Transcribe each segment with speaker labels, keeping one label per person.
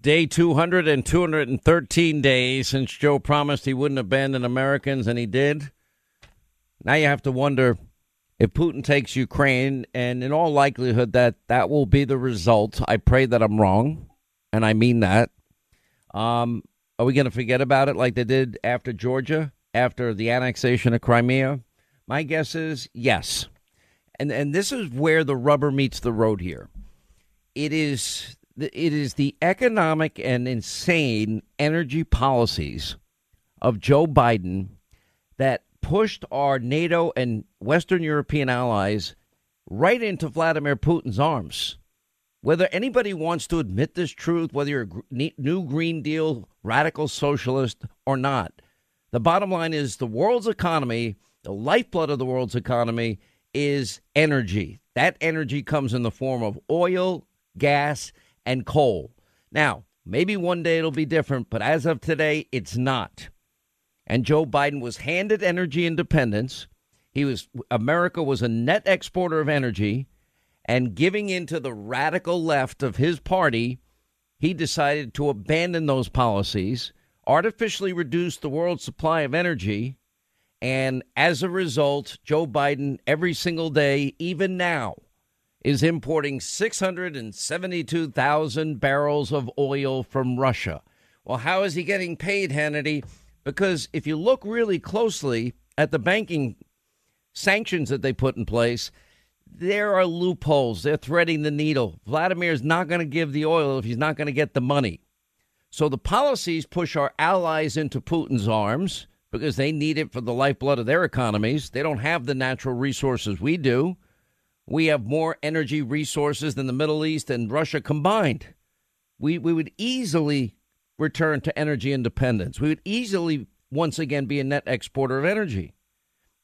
Speaker 1: Day 200 and 213 days since Joe promised he wouldn't abandon Americans, and he did. Now you have to wonder if Putin takes Ukraine, and in all likelihood, that that will be the result. I pray that I'm wrong, and I mean that. Um, are we going to forget about it like they did after Georgia, after the annexation of Crimea? My guess is yes. And and this is where the rubber meets the road here. It is it is the economic and insane energy policies of Joe Biden that pushed our NATO and Western European allies right into Vladimir Putin's arms. Whether anybody wants to admit this truth, whether you're a new Green Deal radical socialist or not, the bottom line is the world's economy, the lifeblood of the world's economy, is energy. That energy comes in the form of oil, gas, and coal. Now, maybe one day it'll be different, but as of today, it's not. And Joe Biden was handed energy independence. He was America was a net exporter of energy, and giving into the radical left of his party, he decided to abandon those policies, artificially reduce the world's supply of energy, and as a result, Joe Biden every single day, even now, is importing 672,000 barrels of oil from Russia. Well, how is he getting paid, Hannity? Because if you look really closely at the banking sanctions that they put in place, there are loopholes. They're threading the needle. Vladimir is not going to give the oil if he's not going to get the money. So the policies push our allies into Putin's arms because they need it for the lifeblood of their economies. They don't have the natural resources we do. We have more energy resources than the Middle East and Russia combined. We, we would easily return to energy independence. We would easily once again be a net exporter of energy.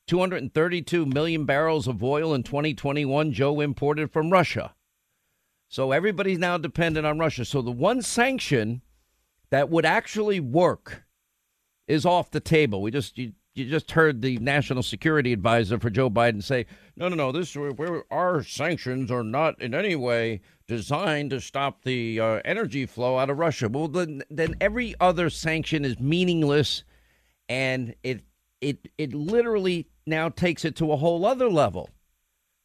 Speaker 1: 232 million barrels of oil in 2021 Joe imported from Russia. So everybody's now dependent on Russia. So the one sanction that would actually work is off the table. We just you, you just heard the national security advisor for Joe Biden say, "No, no, no. This our sanctions are not in any way designed to stop the uh, energy flow out of Russia." Well, then, then every other sanction is meaningless, and it it it literally now takes it to a whole other level,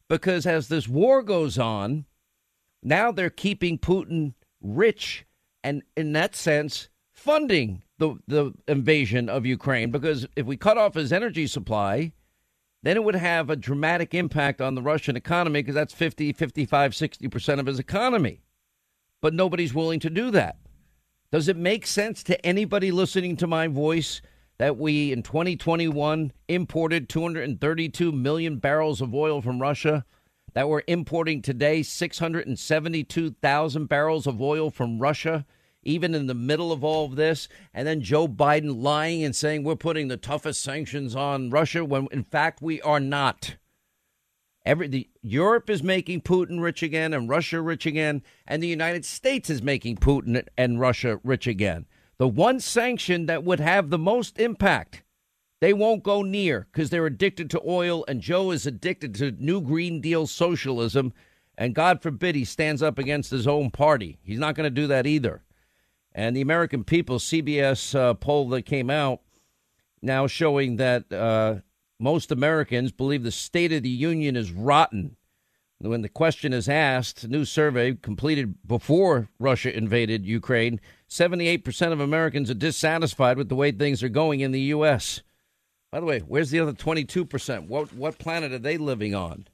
Speaker 1: because as this war goes on, now they're keeping Putin rich, and in that sense, funding the the invasion of Ukraine because if we cut off his energy supply, then it would have a dramatic impact on the Russian economy because that's 50, 55, 60% of his economy. But nobody's willing to do that. Does it make sense to anybody listening to my voice that we in 2021 imported 232 million barrels of oil from Russia? That we're importing today 672,000 barrels of oil from Russia? Even in the middle of all of this, and then Joe Biden lying and saying we're putting the toughest sanctions on Russia when in fact we are not. Every the, Europe is making Putin rich again and Russia rich again, and the United States is making Putin and Russia rich again. The one sanction that would have the most impact, they won't go near because they're addicted to oil, and Joe is addicted to New Green Deal socialism. And God forbid he stands up against his own party. He's not going to do that either. And the American People CBS uh, poll that came out now showing that uh, most Americans believe the State of the Union is rotten. When the question is asked, new survey completed before Russia invaded Ukraine, 78% of Americans are dissatisfied with the way things are going in the U.S. By the way, where's the other 22%? What, what planet are they living on?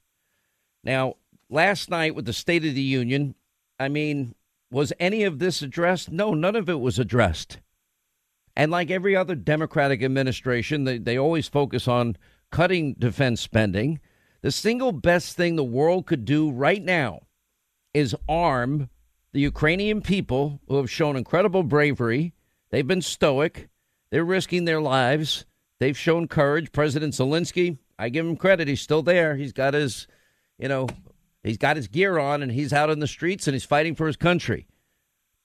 Speaker 1: Now, last night with the State of the Union, I mean, was any of this addressed? No, none of it was addressed. And like every other Democratic administration, they, they always focus on cutting defense spending. The single best thing the world could do right now is arm the Ukrainian people who have shown incredible bravery. They've been stoic, they're risking their lives, they've shown courage. President Zelensky, I give him credit, he's still there. He's got his, you know, He's got his gear on and he's out in the streets and he's fighting for his country.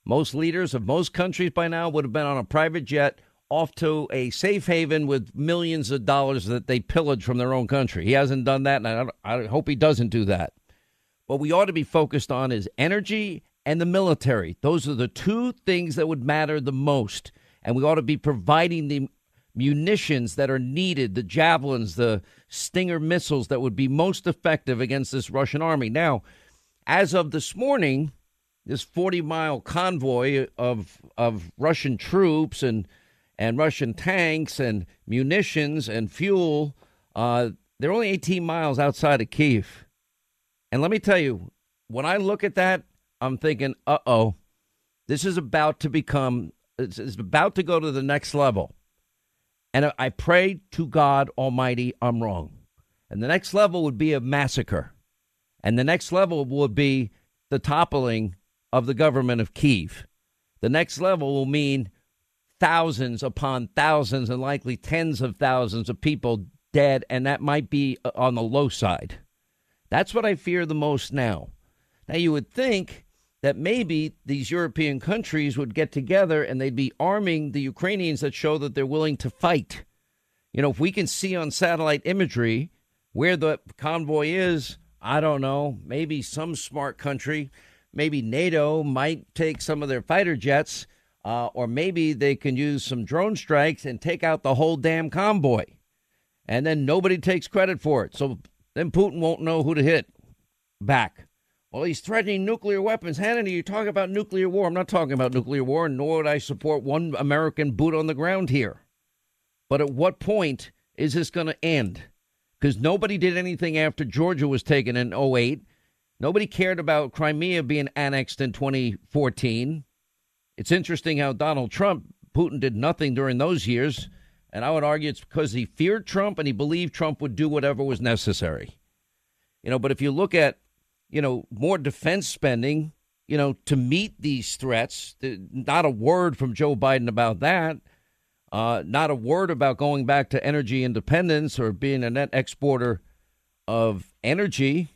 Speaker 1: Most leaders of most countries by now would have been on a private jet off to a safe haven with millions of dollars that they pillaged from their own country. He hasn't done that, and I, I hope he doesn't do that. What we ought to be focused on is energy and the military. Those are the two things that would matter the most. And we ought to be providing the munitions that are needed, the javelins, the Stinger missiles that would be most effective against this Russian army. Now, as of this morning, this 40 mile convoy of, of Russian troops and, and Russian tanks and munitions and fuel, uh, they're only 18 miles outside of Kiev. And let me tell you, when I look at that, I'm thinking, uh oh, this is about to become, it's, it's about to go to the next level. And I pray to God Almighty I'm wrong. And the next level would be a massacre. And the next level would be the toppling of the government of Kiev. The next level will mean thousands upon thousands and likely tens of thousands of people dead, and that might be uh, on the low side. That's what I fear the most now. Now, you would think that maybe these European countries would get together and they'd be arming the Ukrainians that show that they're willing to fight. You know, if we can see on satellite imagery where the convoy is, I don't know, maybe some smart country, maybe NATO might take some of their fighter jets, uh, or maybe they can use some drone strikes and take out the whole damn convoy. And then nobody takes credit for it. So then Putin won't know who to hit back. Well, he's threatening nuclear weapons. Hannity, you talk about nuclear war. I'm not talking about nuclear war, nor would I support one American boot on the ground here. But at what point is this going to end? Because nobody did anything after Georgia was taken in 08. Nobody cared about Crimea being annexed in 2014. It's interesting how Donald Trump, Putin did nothing during those years. And I would argue it's because he feared Trump and he believed Trump would do whatever was necessary. You know, but if you look at you know, more defense spending, you know, to meet these threats. Not a word from Joe Biden about that. Uh, not a word about going back to energy independence or being a net exporter of energy.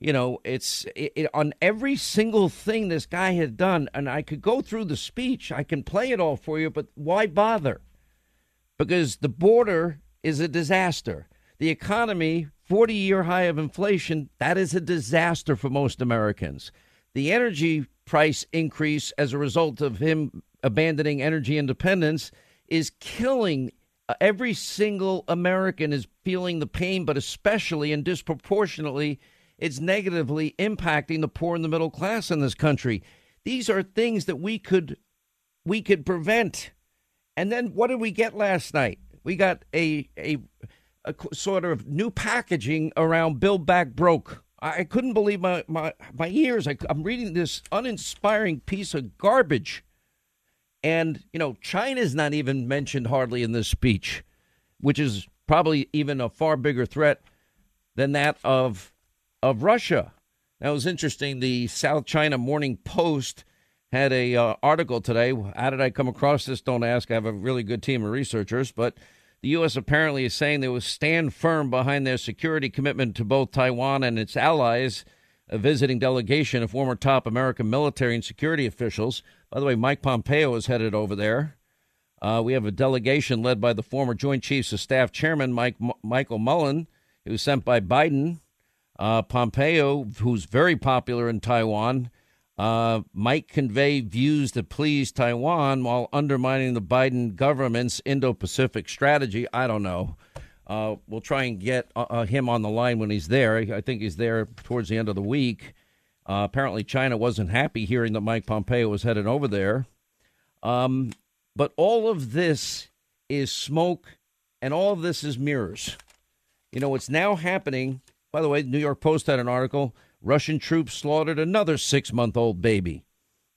Speaker 1: You know, it's it, it, on every single thing this guy had done. And I could go through the speech, I can play it all for you, but why bother? Because the border is a disaster. The economy 40 year high of inflation, that is a disaster for most Americans. The energy price increase as a result of him abandoning energy independence is killing uh, every single American is feeling the pain, but especially and disproportionately, it's negatively impacting the poor and the middle class in this country. These are things that we could we could prevent. And then what did we get last night? We got a a a sort of new packaging around Build Back Broke. I couldn't believe my, my, my ears. I, I'm reading this uninspiring piece of garbage. And, you know, China's not even mentioned hardly in this speech, which is probably even a far bigger threat than that of, of Russia. That was interesting. The South China Morning Post had a uh, article today. How did I come across this? Don't ask. I have a really good team of researchers, but the U.S. apparently is saying they will stand firm behind their security commitment to both Taiwan and its allies. A visiting delegation of former top American military and security officials. By the way, Mike Pompeo is headed over there. Uh, we have a delegation led by the former Joint Chiefs of Staff Chairman Mike M- Michael Mullen, who was sent by Biden. Uh, Pompeo, who's very popular in Taiwan, uh, might convey views that please Taiwan while undermining the Biden government's Indo Pacific strategy. I don't know. Uh, we'll try and get uh, uh, him on the line when he's there. I think he's there towards the end of the week. Uh, apparently, China wasn't happy hearing that Mike Pompeo was headed over there. Um, but all of this is smoke, and all of this is mirrors. You know, what's now happening. By the way, New York Post had an article Russian troops slaughtered another six month old baby,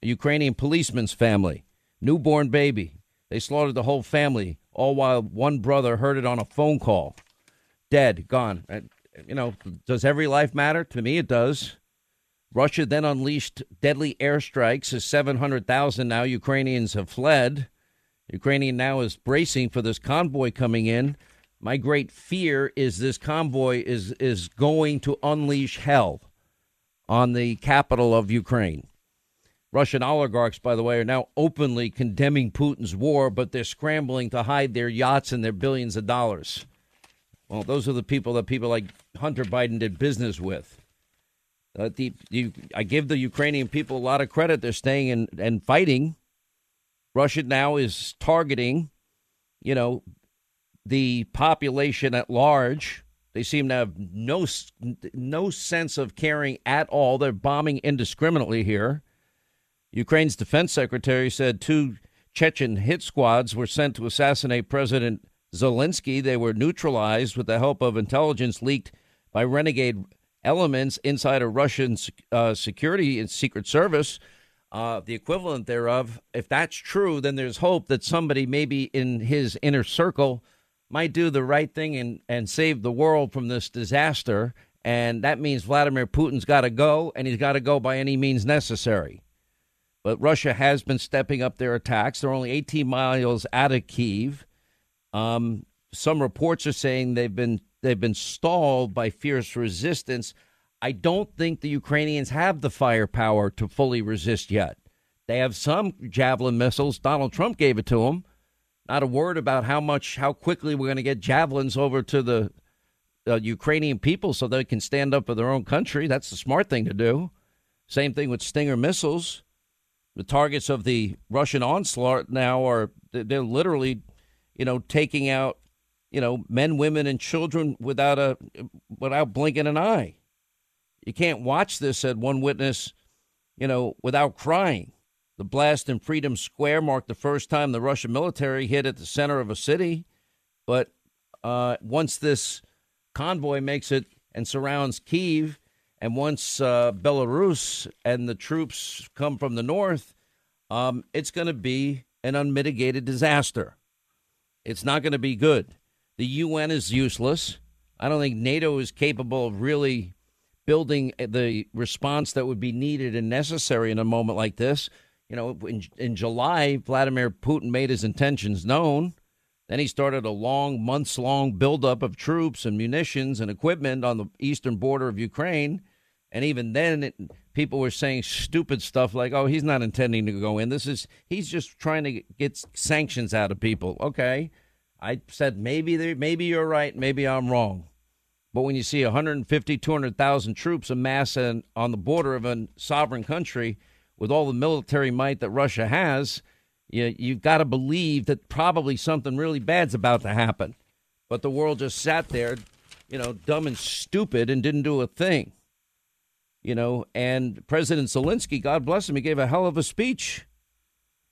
Speaker 1: a Ukrainian policeman's family, newborn baby. They slaughtered the whole family, all while one brother heard it on a phone call. Dead, gone. You know, does every life matter? To me, it does. Russia then unleashed deadly airstrikes as 700,000 now Ukrainians have fled. Ukrainian now is bracing for this convoy coming in. My great fear is this convoy is is going to unleash hell on the capital of Ukraine. Russian oligarchs, by the way, are now openly condemning Putin's war, but they're scrambling to hide their yachts and their billions of dollars. Well, those are the people that people like Hunter Biden did business with. Uh, the, I give the Ukrainian people a lot of credit. They're staying and, and fighting. Russia now is targeting, you know, the population at large. They seem to have no no sense of caring at all. They're bombing indiscriminately here. Ukraine's defense secretary said two Chechen hit squads were sent to assassinate President Zelensky. They were neutralized with the help of intelligence leaked by renegade elements inside a Russian uh, security and secret service. Uh, the equivalent thereof. If that's true, then there's hope that somebody, maybe in his inner circle, might do the right thing and, and save the world from this disaster. And that means Vladimir Putin's got to go, and he's got to go by any means necessary. But Russia has been stepping up their attacks. They're only 18 miles out of Kiev. Um, some reports are saying they've been they've been stalled by fierce resistance. I don't think the Ukrainians have the firepower to fully resist yet. They have some javelin missiles. Donald Trump gave it to them. Not a word about how much, how quickly we're going to get javelins over to the uh, Ukrainian people so they can stand up for their own country. That's the smart thing to do. Same thing with Stinger missiles. The targets of the Russian onslaught now are they're literally, you know, taking out, you know, men, women, and children without a without blinking an eye. You can't watch this, said one witness, you know, without crying. The blast in Freedom Square marked the first time the Russian military hit at the center of a city. But uh, once this convoy makes it and surrounds Kiev, and once uh, Belarus and the troops come from the north, um, it's going to be an unmitigated disaster. It's not going to be good. The UN is useless. I don't think NATO is capable of really building the response that would be needed and necessary in a moment like this. You know, in, in July, Vladimir Putin made his intentions known. Then he started a long, months long buildup of troops and munitions and equipment on the eastern border of Ukraine. And even then, it, people were saying stupid stuff like, oh, he's not intending to go in. This is, he's just trying to get sanctions out of people. Okay. I said, maybe, maybe you're right. Maybe I'm wrong. But when you see 150, 200,000 troops amassed on the border of a sovereign country, with all the military might that Russia has, you, you've got to believe that probably something really bad's about to happen. But the world just sat there, you know, dumb and stupid and didn't do a thing. You know, and President Zelensky, God bless him, he gave a hell of a speech.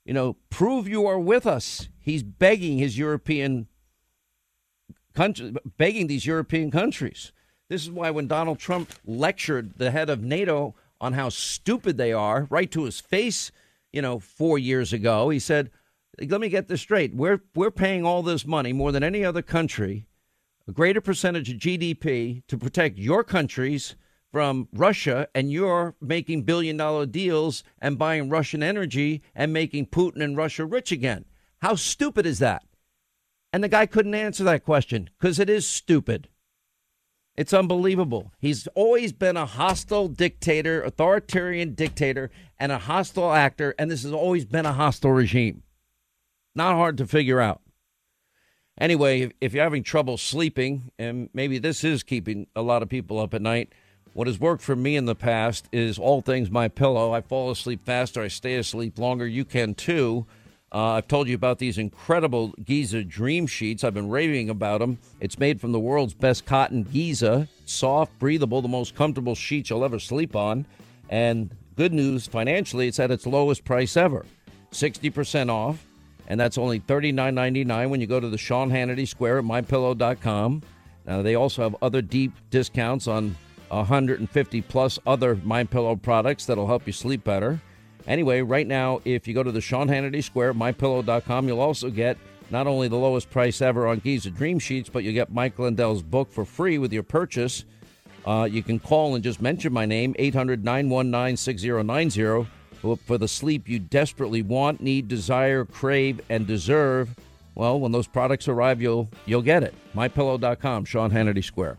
Speaker 1: You know, prove you are with us. He's begging his European country, begging these European countries. This is why when Donald Trump lectured the head of NATO on how stupid they are right to his face, you know, four years ago. He said, let me get this straight. We're, we're paying all this money, more than any other country, a greater percentage of GDP to protect your countries from Russia, and you're making billion dollar deals and buying Russian energy and making Putin and Russia rich again. How stupid is that? And the guy couldn't answer that question because it is stupid. It's unbelievable. He's always been a hostile dictator, authoritarian dictator, and a hostile actor, and this has always been a hostile regime. Not hard to figure out. Anyway, if you're having trouble sleeping, and maybe this is keeping a lot of people up at night, what has worked for me in the past is all things my pillow. I fall asleep faster, I stay asleep longer. You can too. Uh, I've told you about these incredible Giza Dream Sheets. I've been raving about them. It's made from the world's best cotton Giza. Soft, breathable, the most comfortable sheets you'll ever sleep on. And good news financially, it's at its lowest price ever 60% off. And that's only $39.99 when you go to the Sean Hannity Square at mypillow.com. Now, they also have other deep discounts on 150 plus other MyPillow products that'll help you sleep better. Anyway, right now, if you go to the Sean Hannity Square, mypillow.com, you'll also get not only the lowest price ever on Giza Dream Sheets, but you get Mike Lindell's book for free with your purchase. Uh, you can call and just mention my name, 800 919 6090, for the sleep you desperately want, need, desire, crave, and deserve. Well, when those products arrive, you'll you'll get it. MyPillow.com, Sean Hannity Square.